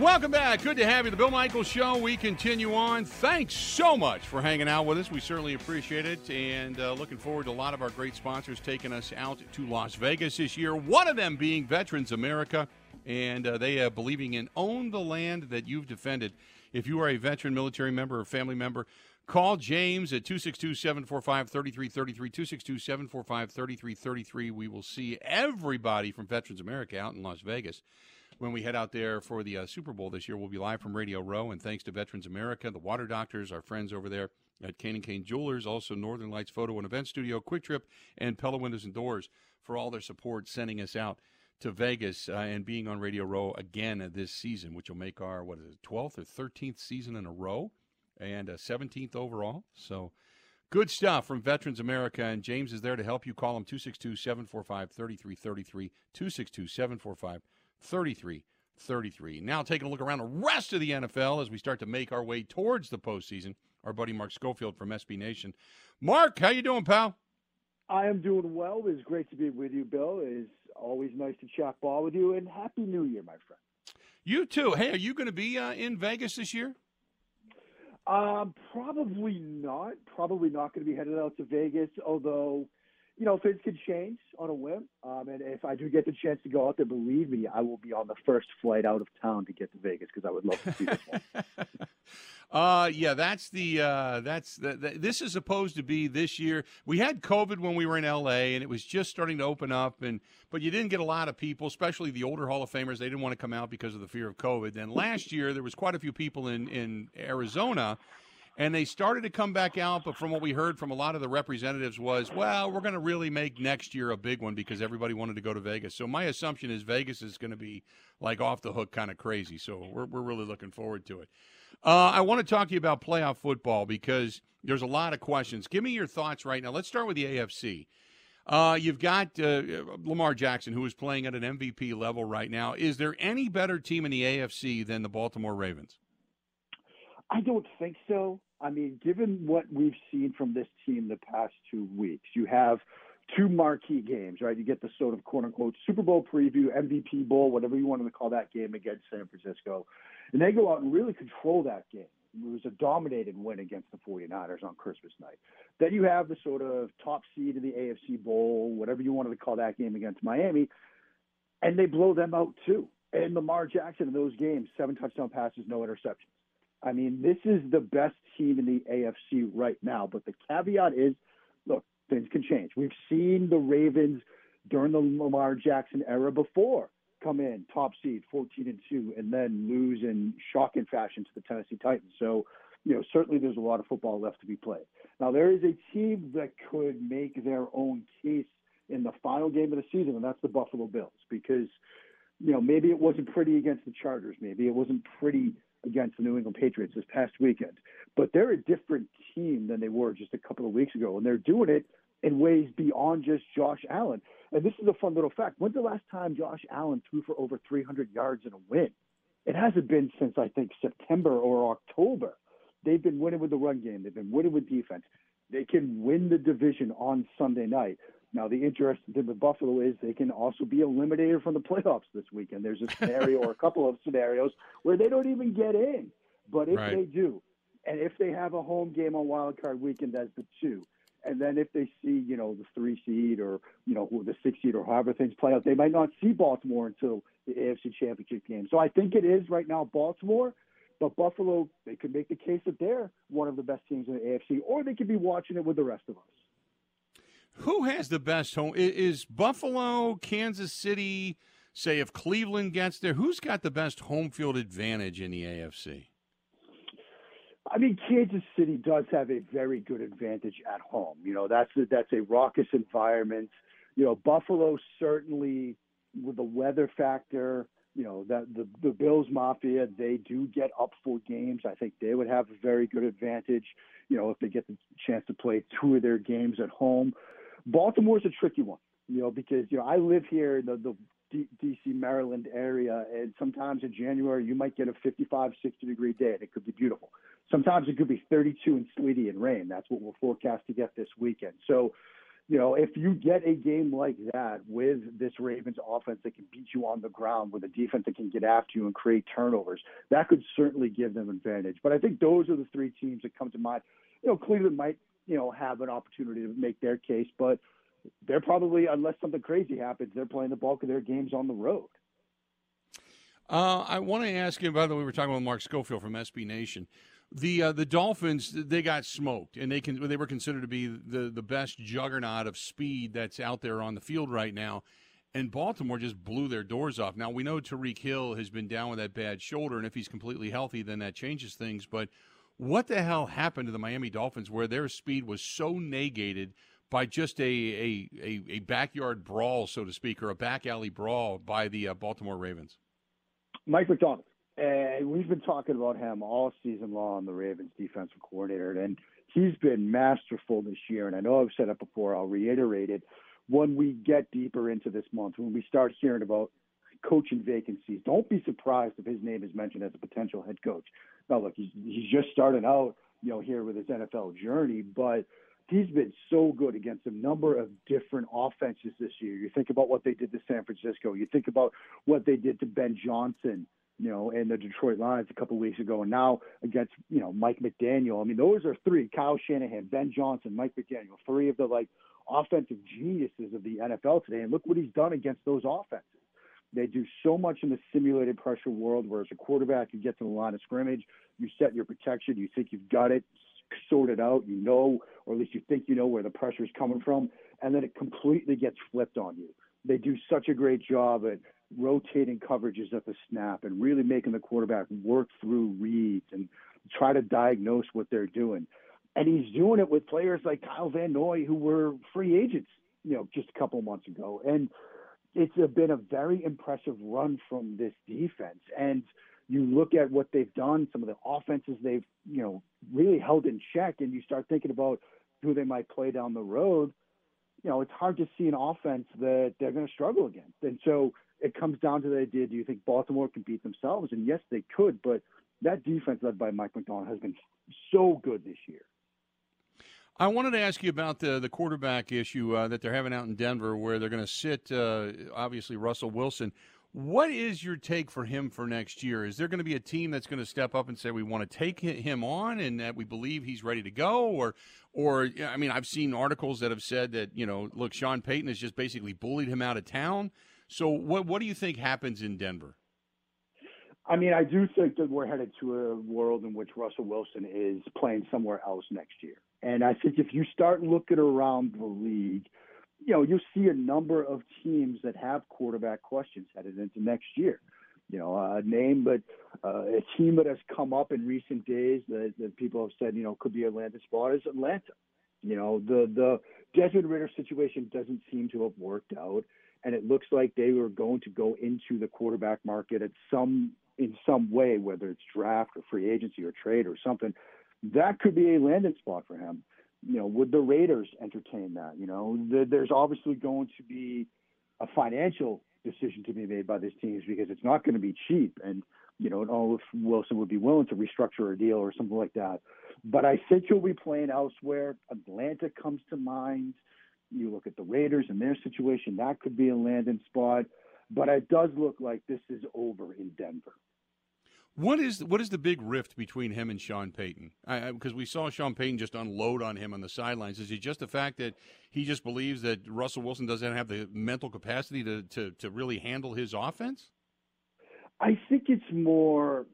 Welcome back. Good to have you. The Bill Michaels Show. We continue on. Thanks so much for hanging out with us. We certainly appreciate it. And uh, looking forward to a lot of our great sponsors taking us out to Las Vegas this year. One of them being Veterans America. And uh, they are believing in own the land that you've defended. If you are a veteran, military member, or family member, call James at 262 745 3333. 262 745 3333. We will see everybody from Veterans America out in Las Vegas when we head out there for the uh, Super Bowl this year. We'll be live from Radio Row, and thanks to Veterans America, the Water Doctors, our friends over there at Kane and Kane Jewelers, also Northern Lights Photo and Event Studio, Quick Trip, and Pella Windows and Doors for all their support sending us out to Vegas uh, and being on Radio Row again this season, which will make our what is it, 12th or 13th season in a row, and uh, 17th overall. So. Good stuff from Veterans America, and James is there to help you. Call him 262 745 3333. 262 745 33 33. Now, taking a look around the rest of the NFL as we start to make our way towards the postseason. Our buddy Mark Schofield from SB Nation. Mark, how you doing, pal? I am doing well. It's great to be with you, Bill. It's always nice to chat ball with you, and Happy New Year, my friend. You too. Hey, are you going to be uh, in Vegas this year? Um, probably not. Probably not going to be headed out to Vegas, although – you know, things can change on a whim. Um, and if I do get the chance to go out there, believe me, I will be on the first flight out of town to get to Vegas because I would love to see this one. uh, yeah, that's the uh, that's the, the, this is supposed to be this year. We had COVID when we were in LA, and it was just starting to open up, and but you didn't get a lot of people, especially the older Hall of Famers. They didn't want to come out because of the fear of COVID. Then last year there was quite a few people in in Arizona and they started to come back out. But from what we heard from a lot of the representatives was, well, we're going to really make next year a big one because everybody wanted to go to Vegas. So my assumption is Vegas is going to be like off the hook kind of crazy. So we're we're really looking forward to it. Uh, I want to talk to you about playoff football because there's a lot of questions. Give me your thoughts right now. Let's start with the AFC. Uh, you've got uh, Lamar Jackson, who is playing at an MVP level right now. Is there any better team in the AFC than the Baltimore Ravens? I don't think so. I mean, given what we've seen from this team the past two weeks, you have two marquee games, right? You get the sort of quote unquote Super Bowl preview, MVP Bowl, whatever you wanted to call that game against San Francisco. And they go out and really control that game. It was a dominated win against the 49ers on Christmas night. Then you have the sort of top seed in the AFC Bowl, whatever you wanted to call that game against Miami, and they blow them out too. And Lamar Jackson in those games, seven touchdown passes, no interceptions. I mean, this is the best team in the AFC right now. But the caveat is, look, things can change. We've seen the Ravens during the Lamar Jackson era before come in top seed 14 and 2 and then lose in shocking fashion to the Tennessee Titans. So, you know, certainly there's a lot of football left to be played. Now, there is a team that could make their own case in the final game of the season, and that's the Buffalo Bills because, you know, maybe it wasn't pretty against the Chargers. Maybe it wasn't pretty against the New England Patriots this past weekend. But they're a different team than they were just a couple of weeks ago, and they're doing it in ways beyond just Josh Allen. And this is a fun little fact. When's the last time Josh Allen threw for over 300 yards in a win? It hasn't been since I think September or October. They've been winning with the run game. They've been winning with defense. They can win the division on Sunday night. Now, the interesting thing with Buffalo is they can also be eliminated from the playoffs this weekend. There's a scenario or a couple of scenarios where they don't even get in. But if right. they do, and if they have a home game on Wild Card Weekend as the two, and then if they see, you know, the three seed or you know the six seed or however things play out, they might not see Baltimore until the AFC Championship game. So I think it is right now Baltimore, but Buffalo they could make the case that they're one of the best teams in the AFC, or they could be watching it with the rest of us. Who has the best home? Is Buffalo, Kansas City? Say if Cleveland gets there, who's got the best home field advantage in the AFC? I mean, Kansas City does have a very good advantage at home. You know, that's a, that's a raucous environment. You know, Buffalo certainly with the weather factor. You know that the the Bills Mafia they do get up for games. I think they would have a very good advantage. You know, if they get the chance to play two of their games at home. Baltimore's a tricky one, you know, because you know I live here in the, the D- DC, Maryland area, and sometimes in January you might get a 55, 60 degree day, and it could be beautiful. Sometimes it could be 32 and sleety and rain. That's what we're forecast to get this weekend. So you know, if you get a game like that with this Ravens offense that can beat you on the ground, with a defense that can get after you and create turnovers, that could certainly give them advantage. But I think those are the three teams that come to mind. You know, Cleveland might, you know, have an opportunity to make their case, but they're probably, unless something crazy happens, they're playing the bulk of their games on the road. Uh, I want to ask you. By the way, we were talking with Mark Schofield from SB Nation. The uh, the Dolphins they got smoked, and they can they were considered to be the the best juggernaut of speed that's out there on the field right now. And Baltimore just blew their doors off. Now we know Tyreek Hill has been down with that bad shoulder, and if he's completely healthy, then that changes things. But what the hell happened to the Miami Dolphins where their speed was so negated by just a a, a, a backyard brawl, so to speak, or a back alley brawl by the uh, Baltimore Ravens? Mike Macdonald. And we've been talking about him all season long, the Ravens defensive coordinator, and he's been masterful this year. And I know I've said it before, I'll reiterate it. When we get deeper into this month, when we start hearing about coaching vacancies, don't be surprised if his name is mentioned as a potential head coach. Now, look, he's, he's just starting out, you know, here with his NFL journey, but he's been so good against a number of different offenses this year. You think about what they did to San Francisco. You think about what they did to Ben Johnson you know, and the Detroit Lions a couple of weeks ago, and now against, you know, Mike McDaniel. I mean, those are three: Kyle Shanahan, Ben Johnson, Mike McDaniel, three of the like offensive geniuses of the NFL today. And look what he's done against those offenses. They do so much in the simulated pressure world, where as a quarterback, you get to the line of scrimmage, you set your protection, you think you've got it sorted out, you know, or at least you think you know where the pressure is coming from, and then it completely gets flipped on you. They do such a great job at rotating coverages at the snap and really making the quarterback work through reads and try to diagnose what they're doing. And he's doing it with players like Kyle Van Noy, who were free agents, you know, just a couple months ago. And it's been a very impressive run from this defense. And you look at what they've done, some of the offenses they've, you know, really held in check, and you start thinking about who they might play down the road. You know, it's hard to see an offense that they're going to struggle against. And so it comes down to the idea: Do you think Baltimore can beat themselves? And yes, they could, but that defense led by Mike Macdonald has been so good this year. I wanted to ask you about the the quarterback issue uh, that they're having out in Denver, where they're going to sit uh, obviously Russell Wilson. What is your take for him for next year? Is there going to be a team that's going to step up and say we want to take him on and that we believe he's ready to go, or, or I mean, I've seen articles that have said that you know, look, Sean Payton has just basically bullied him out of town. So what what do you think happens in Denver? I mean, I do think that we're headed to a world in which Russell Wilson is playing somewhere else next year. And I think if you start looking around the league, you know, you'll see a number of teams that have quarterback questions headed into next year. You know, a name, but uh, a team that has come up in recent days that, that people have said, you know, could be a landing spot is Atlanta. You know, the the Desmond Ridder situation doesn't seem to have worked out and it looks like they were going to go into the quarterback market at some in some way, whether it's draft or free agency or trade or something. That could be a landing spot for him. You know, would the Raiders entertain that? You know, the, there's obviously going to be a financial decision to be made by these teams because it's not going to be cheap. And you know, I don't know if Wilson would be willing to restructure a deal or something like that. But I think he'll be playing elsewhere. Atlanta comes to mind. You look at the Raiders and their situation, that could be a landing spot. But it does look like this is over in Denver. What is what is the big rift between him and Sean Payton? Because we saw Sean Payton just unload on him on the sidelines. Is it just the fact that he just believes that Russell Wilson doesn't have the mental capacity to, to, to really handle his offense? I think it's more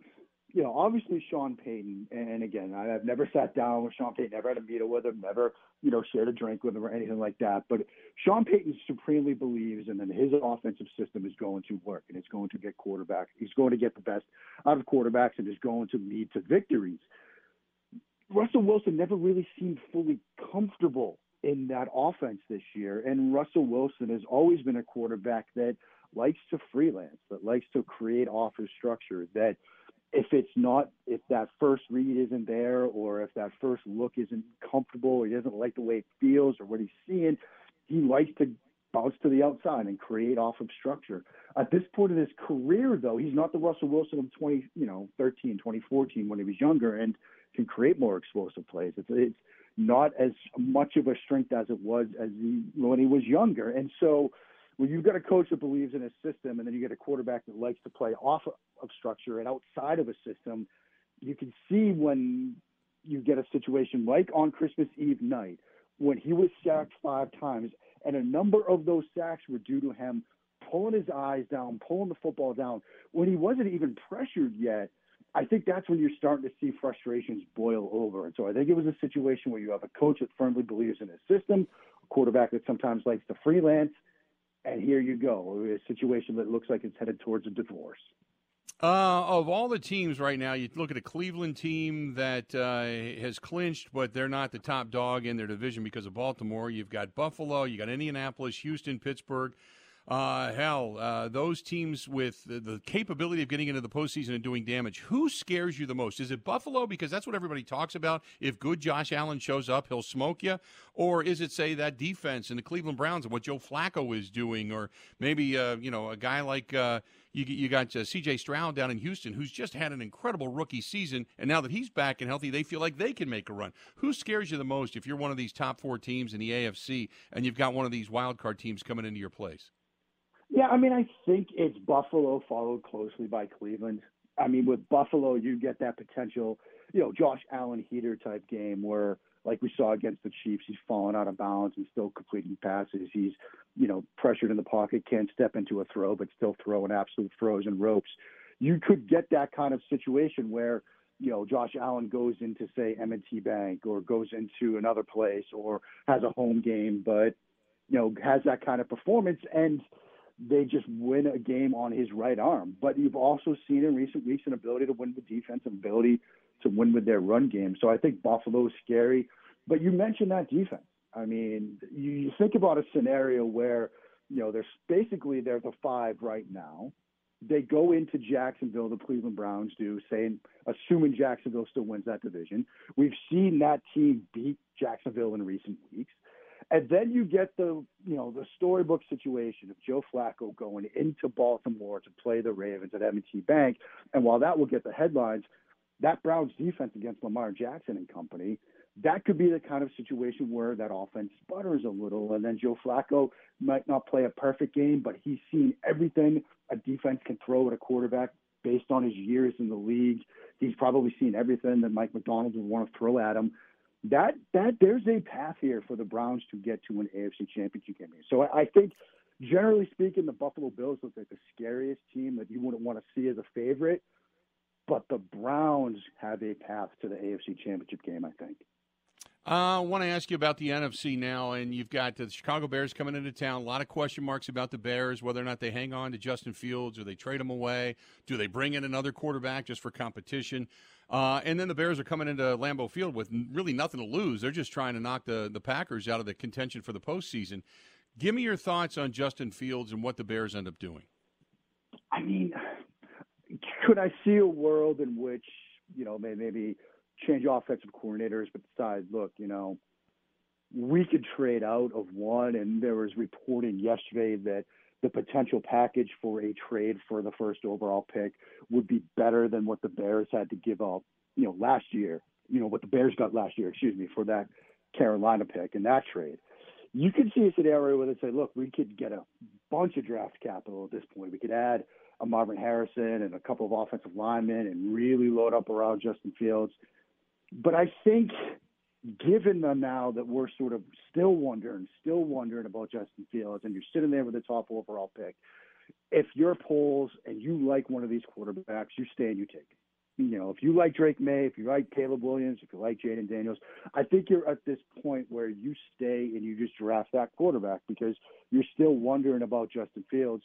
you know, obviously Sean Payton, and again, I've never sat down with Sean Payton, never had a meeting with him, never, you know, shared a drink with him or anything like that. But Sean Payton supremely believes and then his offensive system is going to work and it's going to get quarterbacks. He's going to get the best out of quarterbacks and is going to lead to victories. Russell Wilson never really seemed fully comfortable in that offense this year. And Russell Wilson has always been a quarterback that likes to freelance, that likes to create office structure, that – if it's not if that first read isn't there or if that first look isn't comfortable or he doesn't like the way it feels or what he's seeing he likes to bounce to the outside and create off of structure at this point in his career though he's not the russell wilson of 20 you know 13 2014 when he was younger and can create more explosive plays it's, it's not as much of a strength as it was as he, when he was younger. And so when you've got a coach that believes in a system and then you get a quarterback that likes to play off of structure and outside of a system, you can see when you get a situation like on Christmas Eve night when he was sacked five times and a number of those sacks were due to him pulling his eyes down, pulling the football down when he wasn't even pressured yet. I think that's when you're starting to see frustrations boil over. And so I think it was a situation where you have a coach that firmly believes in his system, a quarterback that sometimes likes to freelance, and here you go, a situation that looks like it's headed towards a divorce. Uh, of all the teams right now, you look at a Cleveland team that uh, has clinched, but they're not the top dog in their division because of Baltimore. You've got Buffalo, you got Indianapolis, Houston, Pittsburgh. Uh, hell, uh, those teams with the, the, capability of getting into the postseason and doing damage. Who scares you the most? Is it Buffalo because that's what everybody talks about? If good Josh Allen shows up, he'll smoke you, or is it say that defense and the Cleveland Browns and what Joe Flacco is doing, or maybe uh, you know a guy like uh, you, you got uh, C.J. Stroud down in Houston, who's just had an incredible rookie season, and now that he's back and healthy, they feel like they can make a run. Who scares you the most if you're one of these top four teams in the AFC and you've got one of these wild card teams coming into your place? Yeah, I mean, I think it's Buffalo followed closely by Cleveland. I mean, with Buffalo, you get that potential, you know, Josh Allen heater type game where, like we saw against the Chiefs, he's falling out of bounds and still completing passes. He's, you know, pressured in the pocket, can't step into a throw, but still throwing absolute and ropes. You could get that kind of situation where, you know, Josh Allen goes into say M&T Bank or goes into another place or has a home game, but you know has that kind of performance and they just win a game on his right arm. But you've also seen in recent weeks an ability to win with defense, an ability to win with their run game. So I think Buffalo's scary. But you mentioned that defense. I mean, you, you think about a scenario where, you know, there's basically they're the five right now. They go into Jacksonville, the Cleveland Browns do, saying, assuming Jacksonville still wins that division. We've seen that team beat Jacksonville in recent weeks. And then you get the, you know, the storybook situation of Joe Flacco going into Baltimore to play the Ravens at M&T Bank. And while that will get the headlines, that Browns defense against Lamar Jackson and company, that could be the kind of situation where that offense sputters a little. And then Joe Flacco might not play a perfect game, but he's seen everything a defense can throw at a quarterback based on his years in the league. He's probably seen everything that Mike Macdonald would want to throw at him that that there's a path here for the Browns to get to an AFC Championship game. So I, I think, generally speaking, the Buffalo Bills look like the scariest team that you wouldn't want to see as a favorite. But the Browns have a path to the AFC Championship game. I think. Uh, I want to ask you about the NFC now, and you've got the Chicago Bears coming into town. A lot of question marks about the Bears, whether or not they hang on to Justin Fields or they trade him away. Do they bring in another quarterback just for competition? Uh, and then the Bears are coming into Lambeau Field with really nothing to lose. They're just trying to knock the, the Packers out of the contention for the postseason. Give me your thoughts on Justin Fields and what the Bears end up doing. I mean, could I see a world in which, you know, maybe change offensive coordinators, but decide, look, you know, we could trade out of one. And there was reporting yesterday that the potential package for a trade for the first overall pick would be better than what the Bears had to give up, you know, last year. You know what the Bears got last year, excuse me, for that Carolina pick and that trade. You could see a scenario where they say, look, we could get a bunch of draft capital at this point. We could add a Marvin Harrison and a couple of offensive linemen and really load up around Justin Fields. But I think given the now that we're sort of still wondering, still wondering about Justin Fields, and you're sitting there with the top overall pick, if you're Poles and you like one of these quarterbacks, you stay and you take it. You know, if you like Drake Maye, if you like Caleb Williams, if you like Jayden Daniels, I think you're at this point where you stay and you just draft that quarterback because you're still wondering about Justin Fields.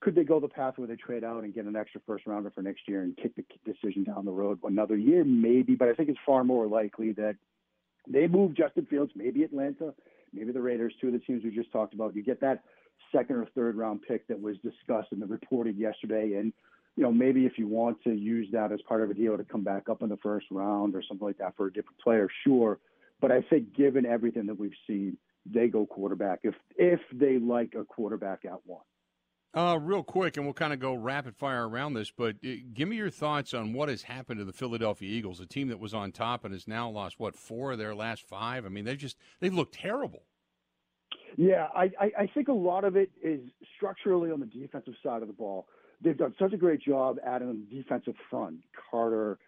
Could they go the path where they trade out and get an extra first rounder for next year and kick the decision down the road another year? Maybe, but I think it's far more likely that they move Justin Fields, maybe Atlanta, maybe the Raiders, two of the teams we just talked about. You get that second or third round pick that was discussed and reported yesterday. And, you know, maybe if you want to use that as part of a deal to come back up in the first round or something like that for a different player, sure. But I think given everything that we've seen, they go quarterback if if they like a quarterback at one. Uh, real quick, and we'll kind of go rapid fire around this, but uh, give me your thoughts on what has happened to the Philadelphia Eagles, a team that was on top and has now lost what four of their last five. I mean, they've just they've looked terrible. Yeah, I, I, I think a lot of it is structurally on the defensive side of the ball. They've done such a great job adding the defensive front, Carter,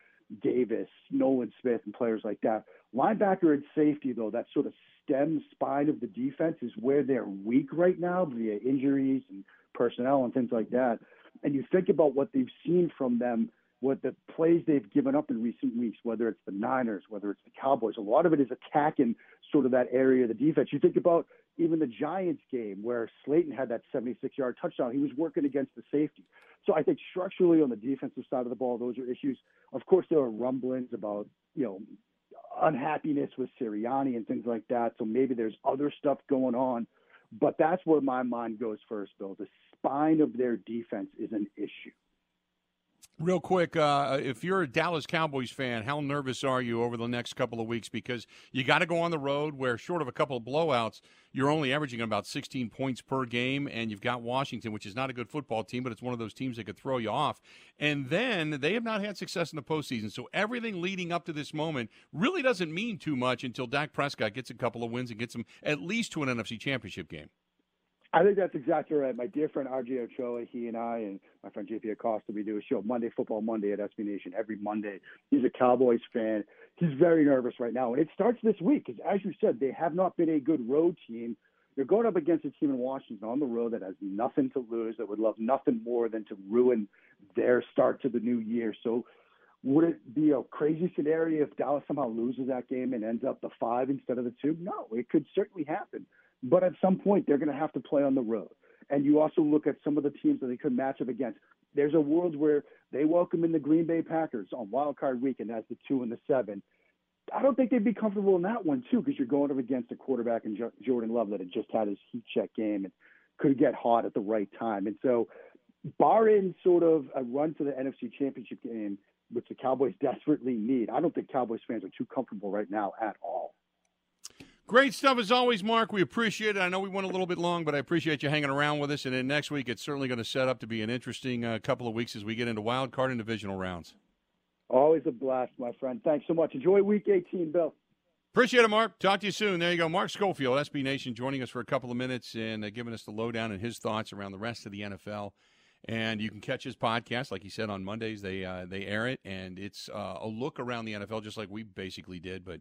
Davis, Nolan Smith, and players like that. Linebacker and safety, though, that sort of stem spine of the defense is where they're weak right now via injuries and personnel and things like that. And you think about what they've seen from them, what the plays they've given up in recent weeks, whether it's the Niners, whether it's the Cowboys, a lot of it is attacking sort of that area of the defense. You think about even the Giants game where Slayton had that 76 yard touchdown, he was working against the safety. So I think structurally on the defensive side of the ball, those are issues. Of course, there are rumblings about, you know, unhappiness with Sirianni and things like that. So maybe there's other stuff going on. But that's where my mind goes first, Bill. The spine of their defense is an issue. Real quick, uh, if you're a Dallas Cowboys fan, how nervous are you over the next couple of weeks? Because you got to go on the road where, short of a couple of blowouts, you're only averaging about 16 points per game, and you've got Washington, which is not a good football team, but it's one of those teams that could throw you off. And then they have not had success in the postseason. So everything leading up to this moment really doesn't mean too much until Dak Prescott gets a couple of wins and gets them at least to an NFC championship game. I think that's exactly right. My dear friend RJ Ochoa, he and I and my friend JP Acosta, we do a show Monday Football Monday at SB Nation every Monday. He's a Cowboys fan. He's very nervous right now, and it starts this week because, as you said, they have not been a good road team. You're going up against a team in Washington on the road that has nothing to lose, that would love nothing more than to ruin their start to the new year. So, would it be a crazy scenario if Dallas somehow loses that game and ends up the five instead of the two? No, it could certainly happen. But at some point, they're going to have to play on the road. And you also look at some of the teams that they could match up against. There's a world where they welcome in the Green Bay Packers on Wild Card Weekend as the two and the seven. I don't think they'd be comfortable in that one too, because you're going up against a quarterback in Jordan Love that had just had his heat check game and could get hot at the right time. And so, barring sort of a run to the NFC Championship game, which the Cowboys desperately need, I don't think Cowboys fans are too comfortable right now at all. Great stuff as always, Mark. We appreciate it. I know we went a little bit long, but I appreciate you hanging around with us. And then next week, it's certainly going to set up to be an interesting uh, couple of weeks as we get into wild card and divisional rounds. Always a blast, my friend. Thanks so much. Enjoy Week 18, Bill. Appreciate it, Mark. Talk to you soon. There you go. Mark Schofield, SB Nation, joining us for a couple of minutes and uh, giving us the lowdown and his thoughts around the rest of the NFL. And you can catch his podcast, like he said, on Mondays. They uh, they air it, and it's uh, a look around the NFL, just like we basically did. But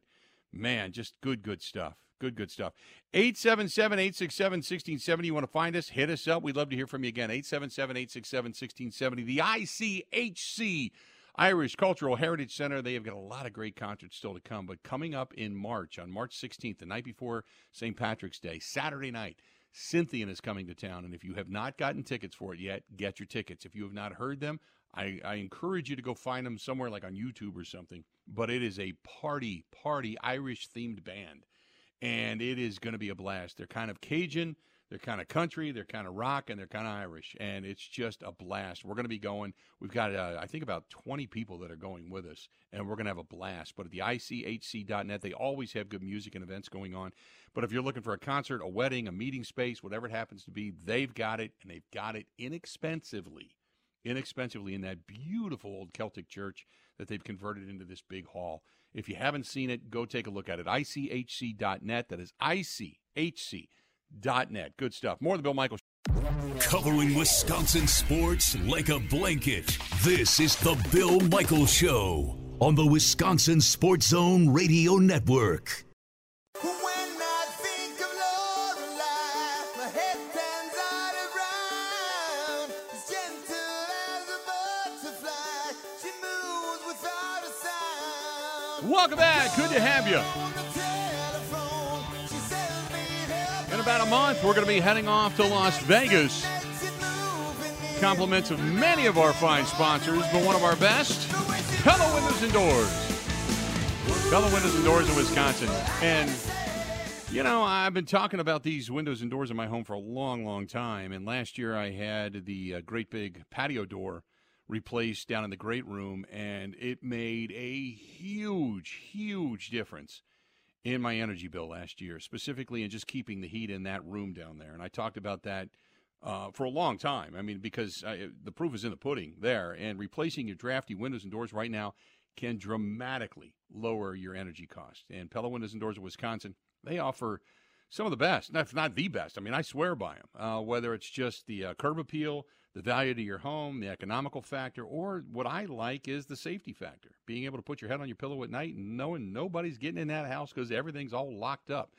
man, just good, good stuff. Good, good stuff. 877 867 1670. You want to find us? Hit us up. We'd love to hear from you again. 877 867 1670. The ICHC Irish Cultural Heritage Center. They have got a lot of great concerts still to come, but coming up in March, on March 16th, the night before St. Patrick's Day, Saturday night, Scythian is coming to town. And if you have not gotten tickets for it yet, get your tickets. If you have not heard them, I, I encourage you to go find them somewhere like on YouTube or something. But it is a party, party Irish themed band. And it is going to be a blast. They're kind of Cajun, they're kind of country, they're kind of rock, and they're kind of Irish. And it's just a blast. We're going to be going. We've got, uh, I think, about 20 people that are going with us, and we're going to have a blast. But at the ICHC.net, they always have good music and events going on. But if you're looking for a concert, a wedding, a meeting space, whatever it happens to be, they've got it, and they've got it inexpensively inexpensively in that beautiful old Celtic church that they've converted into this big hall. If you haven't seen it, go take a look at it. ICHC.net. That is ICHC.net. Good stuff. More of the Bill Michaels. Covering Wisconsin sports like a blanket. This is the Bill Michaels Show on the Wisconsin Sports Zone Radio Network. Welcome back. Good to have you. In about a month, we're going to be heading off to Las Vegas. Compliments of many of our fine sponsors, but one of our best, Pella Windows and Doors. Pella Windows and Doors in Wisconsin. And, you know, I've been talking about these windows and doors in my home for a long, long time. And last year I had the uh, great big patio door replaced down in the great room, and it made a huge, huge difference in my energy bill last year, specifically in just keeping the heat in that room down there. And I talked about that uh, for a long time. I mean, because uh, the proof is in the pudding there. And replacing your drafty windows and doors right now can dramatically lower your energy cost. And Pella Windows and Doors of Wisconsin, they offer some of the best, not, not the best. I mean, I swear by them. Uh, whether it's just the uh, curb appeal, the value to your home, the economical factor, or what I like is the safety factor. Being able to put your head on your pillow at night and knowing nobody's getting in that house because everything's all locked up.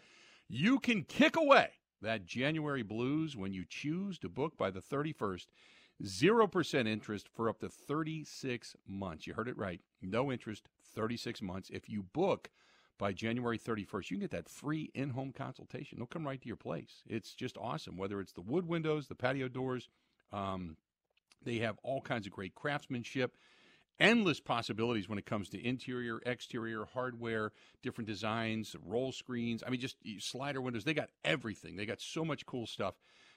You can kick away that January blues when you choose to book by the 31st. 0% interest for up to 36 months. You heard it right. No interest, 36 months. If you book by January 31st, you can get that free in home consultation. They'll come right to your place. It's just awesome. Whether it's the wood windows, the patio doors, um, they have all kinds of great craftsmanship endless possibilities when it comes to interior, exterior, hardware, different designs, roll screens. I mean, just slider windows. They got everything. They got so much cool stuff.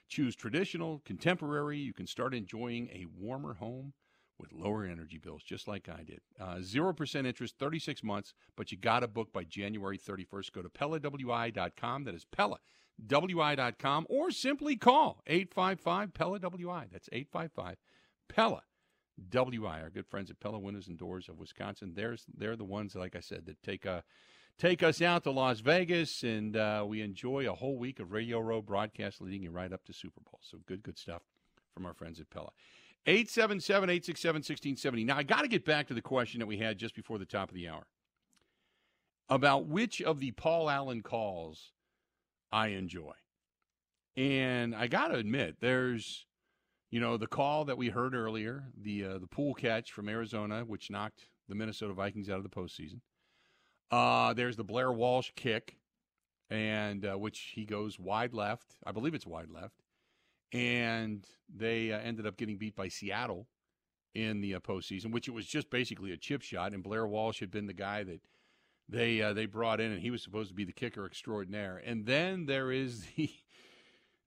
Choose traditional, contemporary. You can start enjoying a warmer home with lower energy bills, just like I did. Uh, 0% interest, 36 months, but you got to book by January 31st. Go to PellaWI.com. That is PellaWI.com or simply call 855 Pella WI. That's 855 Pella WI, our good friends at Pella Windows and Doors of Wisconsin. There's they're the ones, like I said, that take uh, take us out to Las Vegas, and uh, we enjoy a whole week of Radio Row broadcast leading you right up to Super Bowl. So good, good stuff from our friends at Pella. 877 867 1670. Now, I got to get back to the question that we had just before the top of the hour about which of the Paul Allen calls I enjoy. And I got to admit, there's you know, the call that we heard earlier, the uh, the Poole catch from Arizona, which knocked the Minnesota Vikings out of the postseason. Uh, there's the Blair Walsh kick, and uh, which he goes wide left. I believe it's wide left, and they uh, ended up getting beat by Seattle in the uh, postseason, which it was just basically a chip shot. And Blair Walsh had been the guy that they uh, they brought in, and he was supposed to be the kicker extraordinaire. And then there is the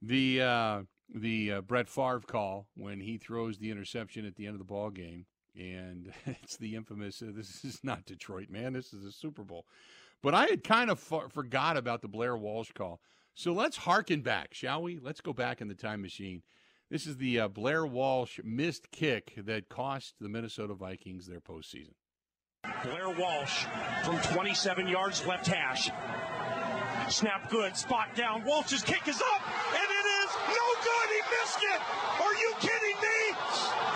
the uh, the uh, Brett Favre call when he throws the interception at the end of the ball game, and it's the infamous. Uh, this is not Detroit, man. This is a Super Bowl. But I had kind of for- forgot about the Blair Walsh call. So let's harken back, shall we? Let's go back in the time machine. This is the uh, Blair Walsh missed kick that cost the Minnesota Vikings their postseason. Blair Walsh from 27 yards left hash. Snap good, spot down. Walsh's kick is up, and it is no good. He missed it. Are you kidding me?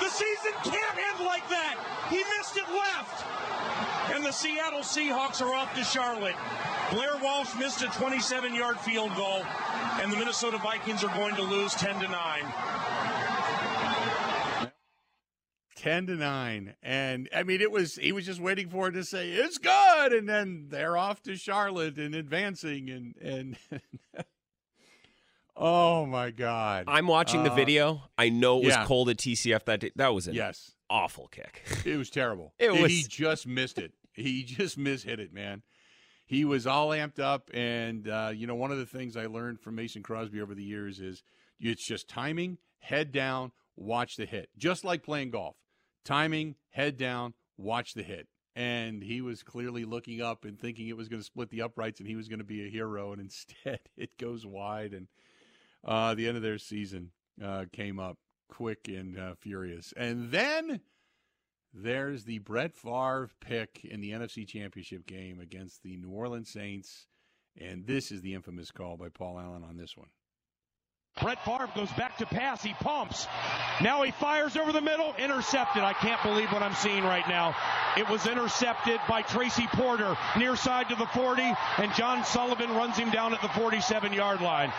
The season can't end like that. He missed it left. And the Seattle Seahawks are off to Charlotte. Blair Walsh missed a 27 yard field goal, and the Minnesota Vikings are going to lose 10 to 9. 10 to 9 and i mean it was he was just waiting for it to say it's good and then they're off to charlotte and advancing and and Oh my God! I'm watching uh, the video. I know it was yeah. cold at TCF that day. That was an yes, awful kick. It was terrible. it was. He just missed it. He just mishit it, man. He was all amped up, and uh, you know one of the things I learned from Mason Crosby over the years is it's just timing, head down, watch the hit, just like playing golf. Timing, head down, watch the hit and he was clearly looking up and thinking it was going to split the uprights and he was going to be a hero and instead it goes wide and uh, the end of their season uh, came up quick and uh, furious. And then there's the Brett Favre pick in the NFC Championship game against the New Orleans Saints. And this is the infamous call by Paul Allen on this one. Brett Favre goes back to pass. He pumps. Now he fires over the middle. Intercepted. I can't believe what I'm seeing right now. It was intercepted by Tracy Porter near side to the 40, and John Sullivan runs him down at the 47 yard line.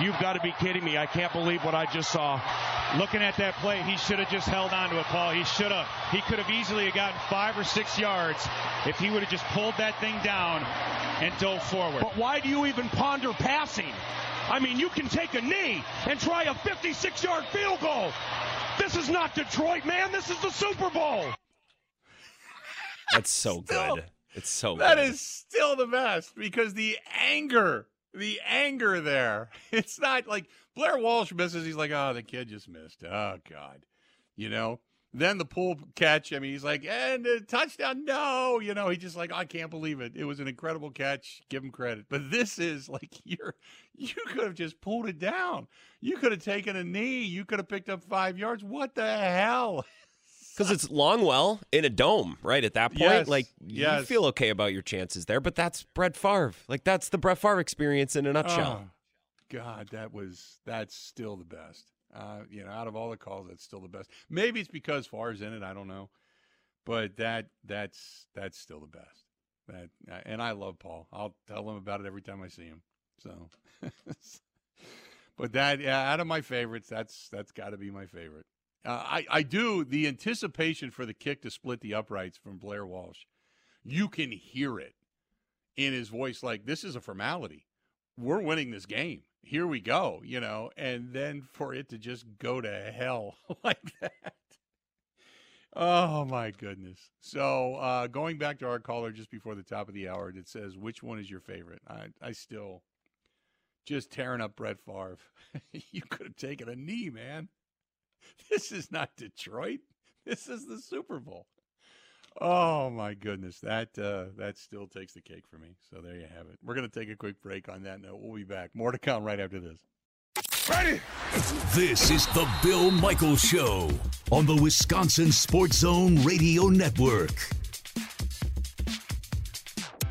You've got to be kidding me. I can't believe what I just saw. Looking at that play, he should have just held on to it, Paul. He should have. He could have easily gotten five or six yards if he would have just pulled that thing down and dove forward. But why do you even ponder passing? I mean, you can take a knee and try a 56 yard field goal. This is not Detroit, man. This is the Super Bowl. That's so still, good. It's so That good. is still the best because the anger, the anger there. It's not like Blair Walsh misses. He's like, oh, the kid just missed. Oh, God. You know? Then the Poole catch. I mean, he's like, and a touchdown. No, you know, he just like, I can't believe it. It was an incredible catch. Give him credit. But this is like, you're, you could have just pulled it down. You could have taken a knee. You could have picked up five yards. What the hell? Because it's Longwell in a dome, right? At that point, Yes, like yes. you feel okay about your chances there, but that's Brett Favre. Like that's the Brett Favre experience in a nutshell. Oh, God, that was that's still the best. Uh, you know, out of all the calls, that's still the best. Maybe it's because Favre's in it. I don't know, but that that's that's still the best. That and I love Paul. I'll tell him about it every time I see him. So, but that yeah, out of my favorites, that's that's got to be my favorite. Uh, I I do the anticipation for the kick to split the uprights from Blair Walsh. You can hear it in his voice, like this is a formality we're winning this game. Here we go, you know, and then for it to just go to hell like that. Oh my goodness. So uh going back to our caller just before the top of the hour that says which one is your favorite? I I still just tearing up Brett Favre. you could have taken a knee, man. This is not Detroit. This is the Super Bowl. Oh my goodness, that uh, that still takes the cake for me. So there you have it. We're going to take a quick break on that note. We'll be back. More to come right after this. Ready? This is the Bill Michaels Show on the Wisconsin Sports Zone Radio Network.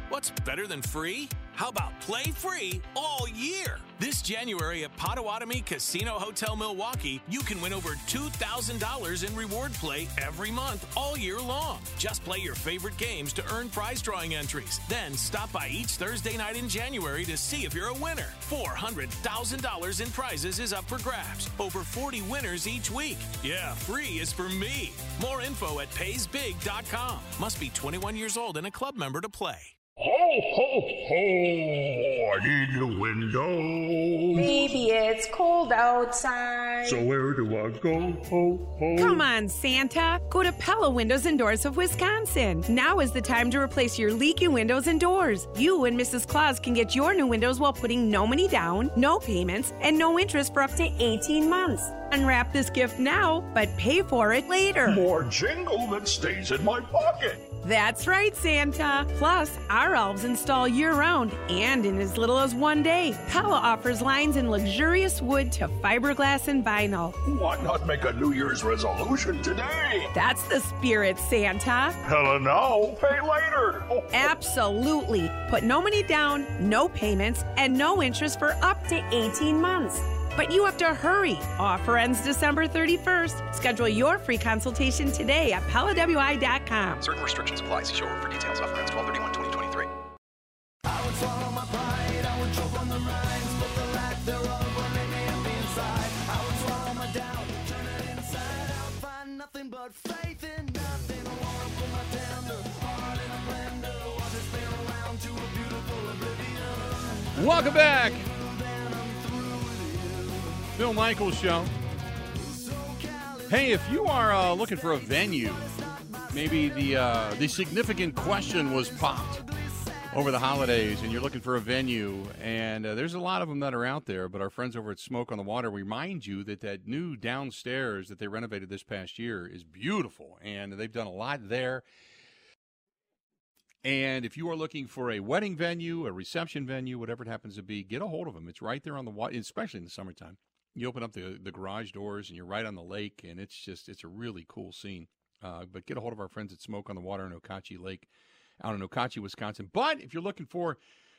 What's better than free? How about play free all year? This January at Potawatomi Casino Hotel Milwaukee, you can win over $2,000 in reward play every month all year long. Just play your favorite games to earn prize drawing entries. Then stop by each Thursday night in January to see if you're a winner. $400,000 in prizes is up for grabs. Over 40 winners each week. Yeah, free is for me. More info at paysbig.com. Must be 21 years old and a club member to play. Ho, ho, ho! I need a window. Baby, it's cold outside. So where do I go? Ho, ho. Come on, Santa. Go to Pella Windows and Doors of Wisconsin. Now is the time to replace your leaky windows and doors. You and Mrs. Claus can get your new windows while putting no money down, no payments, and no interest for up to 18 months. Unwrap this gift now, but pay for it later. More jingle that stays in my pocket. That's right, Santa. Plus, our elves install year round and in as little as one day. Pella offers lines in luxurious wood to fiberglass and vinyl. Why not make a New Year's resolution today? That's the spirit, Santa. Pella now, pay later. Oh, Absolutely. Put no money down, no payments, and no interest for up to 18 months. But you have to hurry. Offer ends December 31st. Schedule your free consultation today at PellaWI.com. Certain restrictions apply. See showroom for details. Offer ends 1231 2023. I would swallow my pride, I would choke on the rhymes, but the lack thereof would make me empty inside. I would swallow my doubt, turn it inside out, find nothing but faith in nothing. I wanna put my tender heart in a blender, watch it spin around to a beautiful oblivion. Welcome back. Bill Michaels Show. Hey, if you are uh, looking for a venue, maybe the uh, the significant question was popped over the holidays, and you're looking for a venue, and uh, there's a lot of them that are out there. But our friends over at Smoke on the Water remind you that that new downstairs that they renovated this past year is beautiful, and they've done a lot there. And if you are looking for a wedding venue, a reception venue, whatever it happens to be, get a hold of them. It's right there on the water, especially in the summertime. You open up the the garage doors and you're right on the lake, and it's just it's a really cool scene. Uh, but get a hold of our friends at Smoke on the Water in Okauchee Lake, out in Okauchee, Wisconsin. But if you're looking for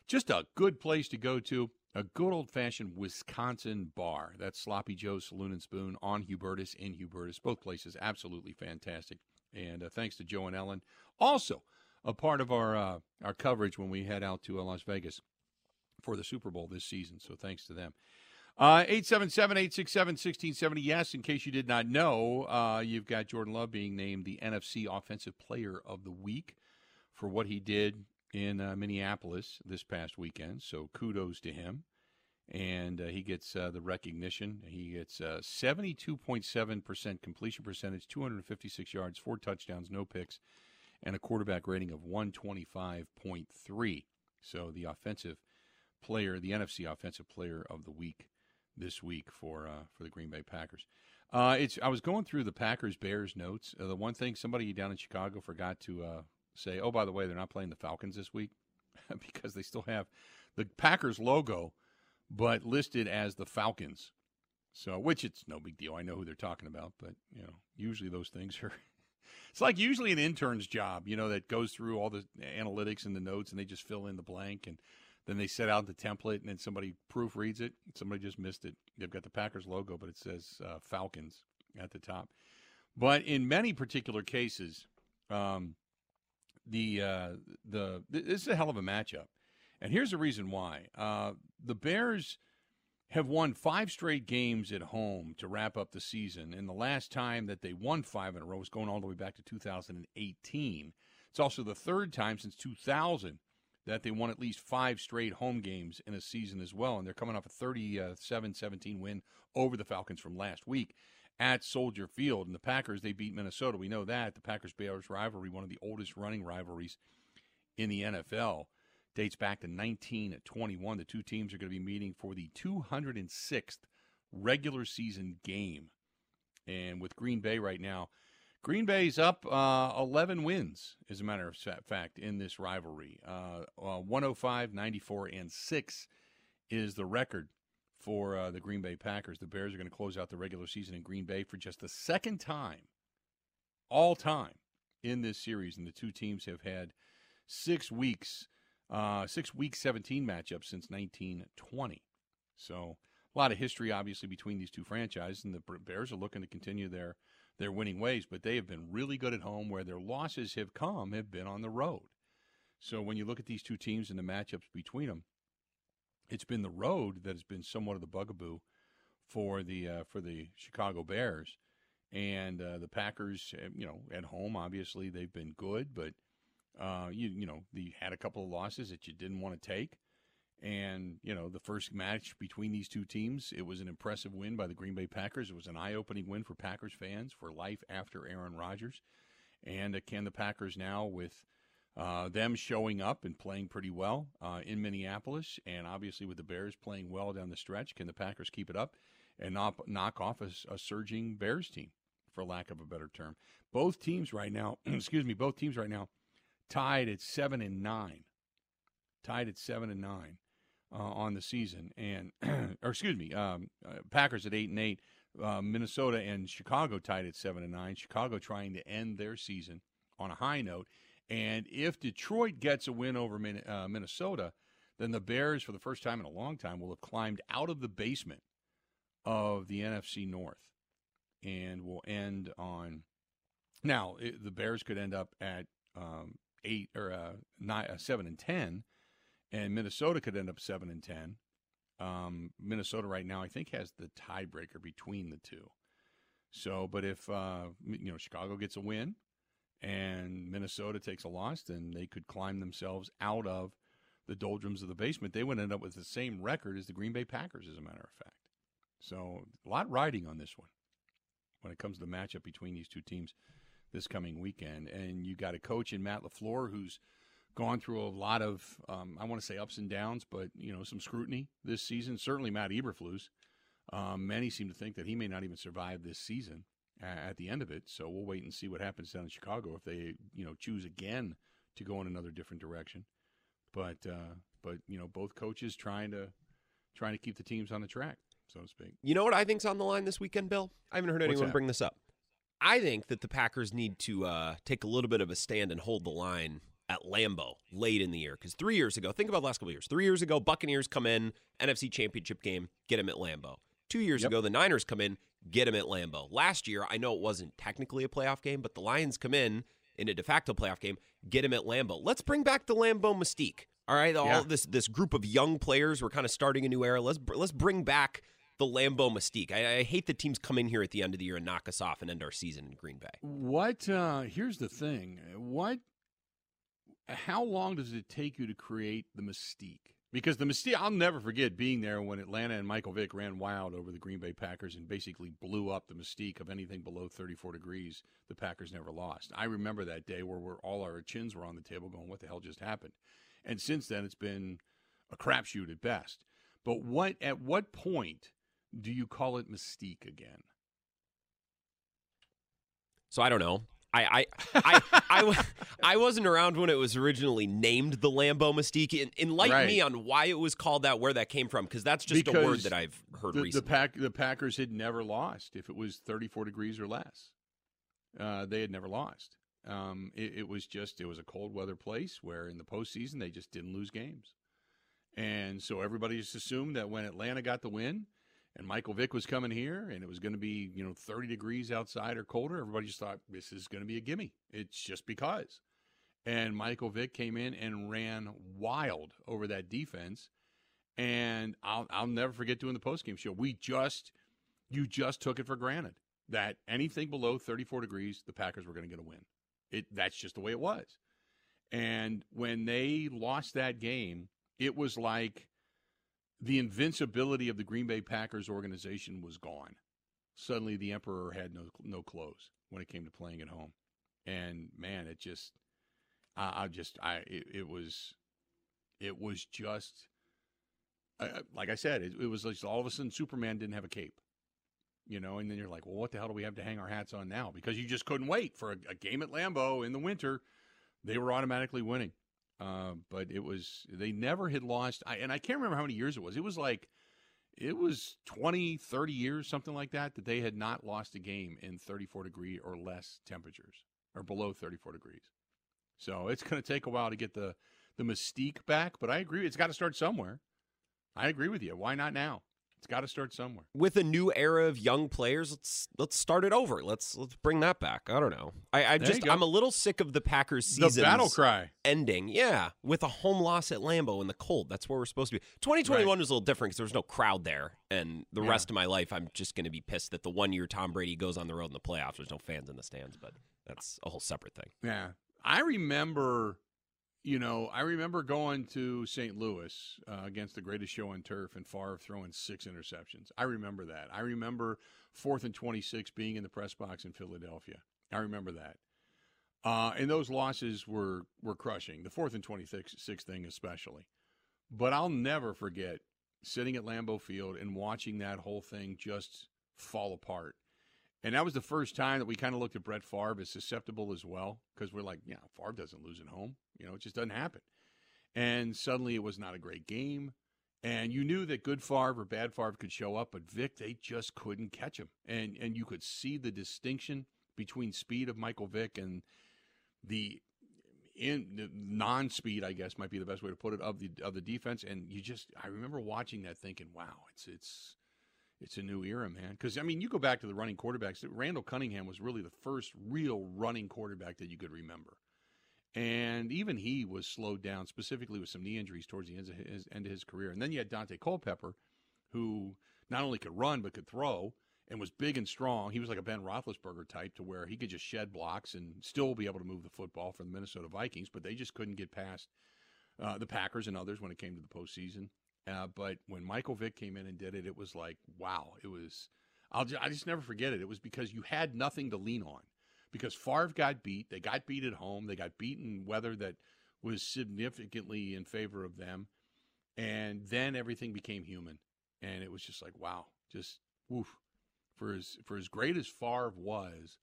just a good place to go to, a good old fashioned Wisconsin bar, that's Sloppy Joe's Saloon and Spoon on Hubertus in Hubertus. Both places absolutely fantastic. And uh, thanks to Joe and Ellen. Also, a part of our uh, our coverage when we head out to uh, Las Vegas for the Super Bowl this season. So thanks to them. Uh, 877-867-1670. Yes, in case you did not know, uh, you've got Jordan Love being named the NFC Offensive Player of the Week for what he did in uh, Minneapolis this past weekend. So kudos to him. And uh, he gets uh, the recognition. He gets uh, 72.7% completion percentage, 256 yards, four touchdowns, no picks, and a quarterback rating of 125.3. So the offensive player, the NFC Offensive Player of the Week this week for uh, for the Green Bay Packers. Uh, it's. I was going through the Packers Bears notes. Uh, the one thing somebody down in Chicago forgot to uh, say. Oh, by the way, they're not playing the Falcons this week because they still have the Packers logo, but listed as the Falcons. So, which it's no big deal. I know who they're talking about, but you know, usually those things are. It's like usually an intern's job, you know, that goes through all the analytics and the notes, and they just fill in the blank, and then they set out the template, and then somebody proofreads it. Somebody just missed it. They've got the Packers logo, but it says uh, Falcons at the top. But in many particular cases, um, the uh, the this is a hell of a matchup, and here's the reason why. Uh, the Bears have won five straight games at home to wrap up the season, and the last time that they won five in a row was going all the way back to 2018. It's also the third time since 2000 that they won at least five straight home games in a season as well, and they're coming off a 37-17 uh, win over the Falcons from last week at Soldier Field. And the Packers, they beat Minnesota. We know that. The Packers Bears rivalry, one of the oldest running rivalries in the NFL, dates back to 1921. The two teams are going to be meeting for the 206th regular season game. And with Green Bay right now, Green Bay's up uh, 11 wins, as a matter of fact, in this rivalry. Uh, uh, 105, 94, and 6 is the record for uh, the Green Bay Packers. The Bears are going to close out the regular season in Green Bay for just the second time, all time, in this series. And the two teams have had six weeks, uh, six week 17 matchups since 1920. So a lot of history, obviously, between these two franchises. And the Bears are looking to continue their their winning ways, but they have been really good at home. Where their losses have come have been on the road. So when you look at these two teams and the matchups between them, it's been the road that has been somewhat of the bugaboo for the uh, for the Chicago Bears and uh, the Packers. uh, You know, at home, obviously they've been good, but uh, you you know they had a couple of losses that you didn't want to take. And you know the first match between these two teams, it was an impressive win by the Green Bay Packers. It was an eye-opening win for Packers fans for life after Aaron Rodgers. And uh, can the Packers now, with uh, them showing up and playing pretty well uh, in Minneapolis, and obviously with the Bears playing well down the stretch, can the Packers keep it up and not knock off a, a surging Bears team, for lack of a better term? Both teams right now, excuse me, both teams right now tied at seven and nine, tied at seven and nine uh, on the season, and or excuse me, um, uh, Packers at eight and eight. Uh, Minnesota and Chicago tied at seven and nine. Chicago trying to end their season on a high note, and if Detroit gets a win over Min- uh, Minnesota, then the Bears, for the first time in a long time, will have climbed out of the basement of the NFC North, and will end on. Now it, the Bears could end up at um, eight or uh, nine, uh, seven and ten, and Minnesota could end up seven and ten. Um, Minnesota right now, I think, has the tiebreaker between the two. So, but if uh, you know Chicago gets a win and Minnesota takes a loss, then they could climb themselves out of the doldrums of the basement. They would end up with the same record as the Green Bay Packers, as a matter of fact. So, a lot riding on this one when it comes to the matchup between these two teams this coming weekend. And you got a coach in Matt LaFleur who's gone through a lot of, um, I want to say ups and downs, but, you know, some scrutiny this season. Certainly Matt Eberflus. Um, many seem to think that he may not even survive this season uh, at the end of it. So we'll wait and see what happens down in Chicago if they, you know, choose again to go in another different direction. But, uh, but you know, both coaches trying to trying to keep the teams on the track, so to speak. You know what I think's on the line this weekend, Bill? I haven't heard anyone bring this up. I think that the Packers need to uh, take a little bit of a stand and hold the line at Lambeau late in the year. Because three years ago, think about the last couple of years. Three years ago, Buccaneers come in, NFC Championship game, get them at Lambeau. Two years Yep. ago, the Niners come in, get them at Lambeau. Last year, I know it wasn't technically a playoff game, but the Lions come in in a de facto playoff game, get them at Lambeau. Let's bring back the Lambeau mystique. All right, all Yeah. this this group of young players, we're kind of starting a new era. Let's let's bring back the Lambeau mystique. I, I hate that teams come in here at the end of the year and knock us off and end our season in Green Bay. What? Uh, here's the thing. What? How long does it take you to create the mystique? Because the mystique, I'll never forget being there when Atlanta and Michael Vick ran wild over the Green Bay Packers and basically blew up the mystique of anything below 34 degrees. The Packers never lost. I remember that day where we're, all our chins were on the table going, "What the hell just happened?" And since then, it's been a crapshoot at best. But what? At what point do you call it mystique again? So I don't know. I I I, I, I wasn't around when it was originally named the Lambeau Mystique. En- Enlighten Right. me on why it was called that, where that came from, because that's just a word that I've heard the, the recently. pack the Packers had never lost if it was 34 degrees or less. Uh, they had never lost. Um, it, it was just it was a cold weather place where in the postseason they just didn't lose games, and so everybody just assumed that when Atlanta got the win and Michael Vick was coming here and it was going to be you know 30 degrees outside or colder, everybody just thought this is going to be a gimme. It's just because. And Michael Vick came in and ran wild over that defense. And I'll I'll never forget doing the postgame show. We just you just took it for granted that anything below 34 degrees, the Packers were going to get a win. It that's just the way it was. And when they lost that game, it was like the invincibility of the Green Bay Packers organization was gone. Suddenly, the Emperor had no no clothes when it came to playing at home, and man, it just, I, I just, I, it, it was, it was just, uh, like I said, it, it was like all of a sudden Superman didn't have a cape, you know, and then you're like, well, what the hell do we have to hang our hats on now? Because you just couldn't wait for a, a game at Lambeau in the winter. They were automatically winning. Uh, but it was they never had lost I, and i can't remember how many years it was. It was like it was 20 30 years something like that that they had not lost a game in 34 degree or less temperatures or below 34 degrees. So it's going to take a while to get the the mystique back but i agree it's got to start somewhere. I agree with you. Why not now it's got to start somewhere with a new era of young players, let's let's start it over. Let's let's bring that back. I don't know. I, I just. I'm a little sick of the Packers season. The battle cry. ending. Yeah, with a home loss at Lambeau in the cold. That's where we're supposed to be. 2021 was a little different because there was no crowd there, and the Yeah. rest of my life I'm just going to be pissed that the one year Tom Brady goes on the road in the playoffs, there's no fans in the stands. But that's a whole separate thing. Yeah. I remember, you know, I remember going to St. Louis uh, against the greatest show on turf and Favre throwing six interceptions. I remember that. I remember fourth and 26 being in the press box in Philadelphia. I remember that. Uh, and those losses were, were crushing, the fourth and 26 thing especially. But I'll never forget sitting at Lambeau Field and watching that whole thing just fall apart. And that was the first time that we kind of looked at Brett Favre as susceptible as well, because we're like, yeah, Favre doesn't lose at home. You know, it just doesn't happen. And suddenly it was not a great game. And you knew that good Favre or bad Favre could show up, but Vick, they just couldn't catch him. And and you could see the distinction between speed of Michael Vick and the in the non-speed, I guess might be the best way to put it, of the of the defense. And you just, I remember watching that, thinking, wow, it's it's it's a new era, man. Because I mean, you go back to the running quarterbacks. Randall Cunningham was really the first real running quarterback that you could remember, and even he was slowed down specifically with some knee injuries towards the end of his, end of his career. And then you had Daunte Culpepper, who not only could run but could throw and was big and strong. He was like a Ben Roethlisberger type, to where he could just shed blocks and still be able to move the football for the Minnesota Vikings. But they just couldn't get past uh, the Packers and others when it came to the postseason. Uh, but when Michael Vick came in and did it, it was like, wow, it was. I'll just, I just never forget it. It was because you had nothing to lean on. Because Favre got beat, they got beat at home, they got beaten weather that was significantly in favor of them, and then everything became human, and it was just like, wow, just woof. For as for as great as Favre was,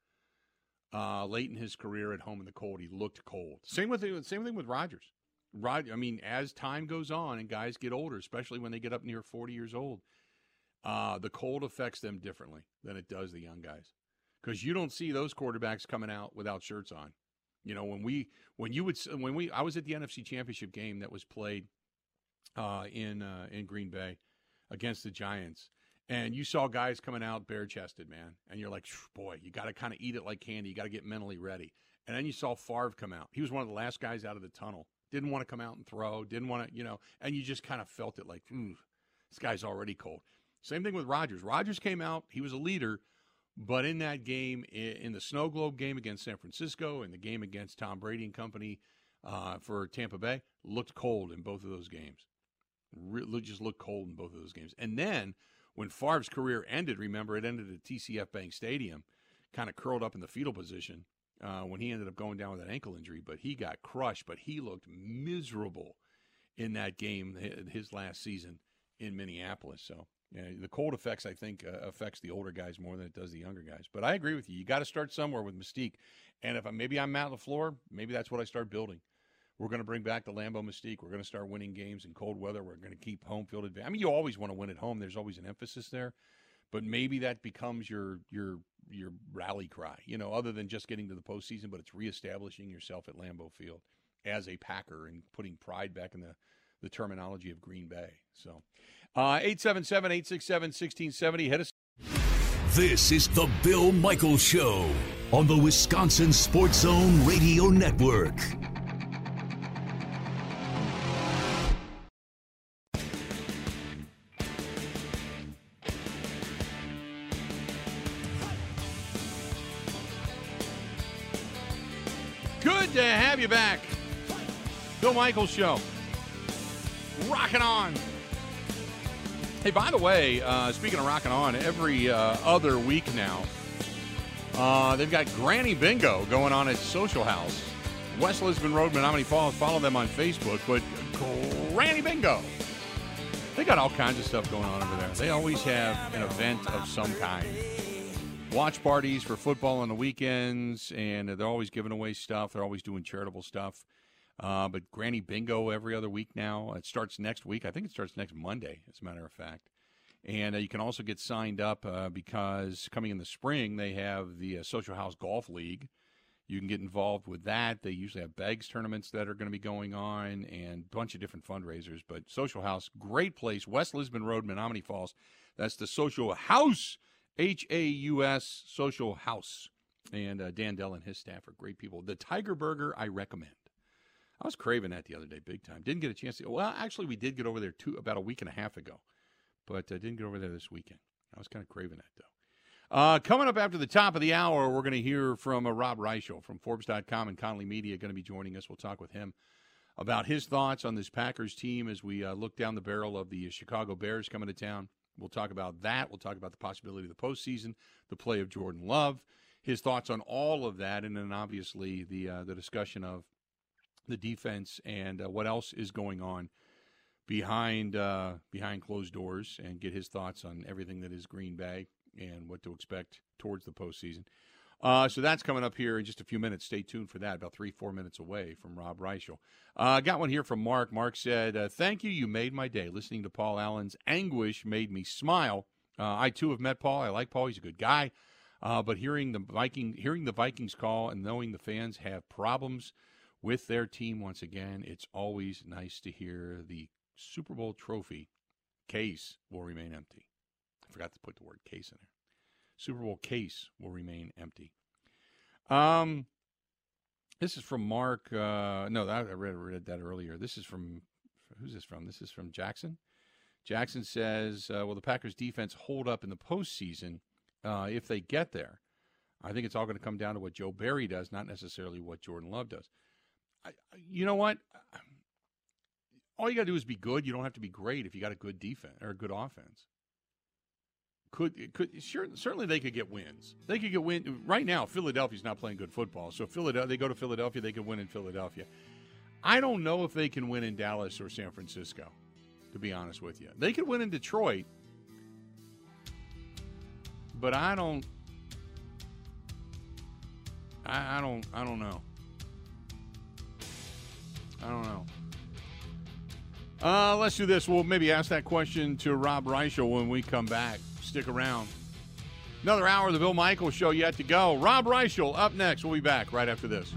uh, late in his career at home in the cold, he looked cold. Same with same thing with Rodgers. Rod, I mean, as time goes on and guys get older, especially when they get up near 40 years old, uh, the cold affects them differently than it does the young guys. Because you don't see those quarterbacks coming out without shirts on. You know, when we, when you would, when we, I was at the NFC Championship game that was played uh, in uh, in Green Bay against the Giants, and you saw guys coming out bare chested, man, and you're like, boy, you got to kind of eat it like candy. You got to get mentally ready. And then you saw Favre come out. He was one of the last guys out of the tunnel. Didn't want to come out and throw. Didn't want to, you know, and you just kind of felt it like, ooh, this guy's already cold. Same thing with Rodgers. Rodgers came out. He was a leader, but in that game, in the Snow Globe game against San Francisco, and the game against Tom Brady and company uh, for Tampa Bay, looked cold in both of those games. Re- just looked cold in both of those games. And then when Favre's career ended, remember it ended at TCF Bank Stadium, kind of curled up in the fetal position uh, when he ended up going down with an ankle injury. But he got crushed. But he looked miserable in that game, his last season in Minneapolis. So Yeah, the cold affects, I think, uh, affects the older guys more than it does the younger guys. But I agree with you. You got to start somewhere with Mystique. And if I, maybe I'm Matt LaFleur, maybe that's what I start building. We're going to bring back the Lambeau Mystique. We're going to start winning games in cold weather. We're going to keep home field advantage. I mean, you always want to win at home. There's always an emphasis there, but maybe that becomes your your your rally cry. You know, other than just getting to the postseason, but it's reestablishing yourself at Lambeau Field as a Packer and putting pride back in the the terminology of Green Bay. So, uh, 877 867 1670. Hit us. This is the Bill Michaels Show on the Wisconsin Sports Zone Radio Network. Good to have you back. Bill Michaels Show. Rocking on. Hey, by the way, uh, speaking of rocking on, every uh, other week now, uh, they've got Granny Bingo going on at Social House. West Lisbon Road, Menomonee Falls. Follow them on Facebook. But Granny Bingo. They got all kinds of stuff going on over there. They always have an event of some kind. Watch parties for football on the weekends, and they're always giving away stuff. They're always doing charitable stuff. Uh, but Granny Bingo every other week now. It starts next week. I think it starts next Monday, as a matter of fact. And uh, you can also get signed up uh, because coming in the spring, they have the uh, Social House Golf League. You can get involved with that. They usually have bags tournaments that are going to be going on and a bunch of different fundraisers. But Social House, great place. West Lisbon Road, Menomonee Falls. That's the Social House, H A U S, Social House. And uh, Dan Dell and his staff are great people. The Tiger Burger, I recommend. I was craving that the other day, big time. Didn't get a chance to. Well, actually, we did get over there two about a week and a half ago, but uh, didn't get over there this weekend. I was kind of craving that though. Uh, coming up after the top of the hour, we're going to hear from uh, Rob Reischel from Forbes.com and Conley Media. Going to be joining us. We'll talk with him about his thoughts on this Packers team as we uh, look down the barrel of the Chicago Bears coming to town. We'll talk about that. We'll talk about the possibility of the postseason, the play of Jordan Love, his thoughts on all of that, and then obviously the uh, the discussion of the defense and uh, what else is going on behind uh, behind closed doors, and get his thoughts on everything that is Green Bay and what to expect towards the postseason. Uh, so that's coming up here in just a few minutes. Stay tuned for that. About three, four minutes away from Rob Reischel. I uh, got one here from Mark. Mark said, uh, "Thank you. You made my day. Listening to Paul Allen's anguish made me smile. Uh, I too have met Paul. I like Paul. He's a good guy. Uh, but hearing the Viking, hearing the Vikings call, and knowing the fans have problems with their team once again, it's always nice to hear the Super Bowl trophy case will remain empty. I forgot to put the word case in there. Super Bowl case will remain empty. Um, this is from Mark. Uh, no, I read, read that earlier. This is from who's this from? This is from Jackson. Jackson says, uh, "Will the Packers' defense hold up in the postseason uh, if they get there? I think it's all going to come down to what Joe Barry does, not necessarily what Jordan Love does. You know what? All you got to do is be good. You don't have to be great if you got a good defense or a good offense." could could sure, certainly they could get wins. They could get win right now. Philadelphia's not playing good football, so Philadelphia they go to Philadelphia, they could win in Philadelphia. I don't know if they can win in Dallas or San Francisco. To be honest with you, they could win in Detroit, but I don't. I, I don't. I don't know. I don't know. Uh, let's do this. We'll maybe ask that question to Rob Reischel when we come back. Stick around. Another hour of the Bill Michaels Show yet to go. Rob Reischel up next. We'll be back right after this.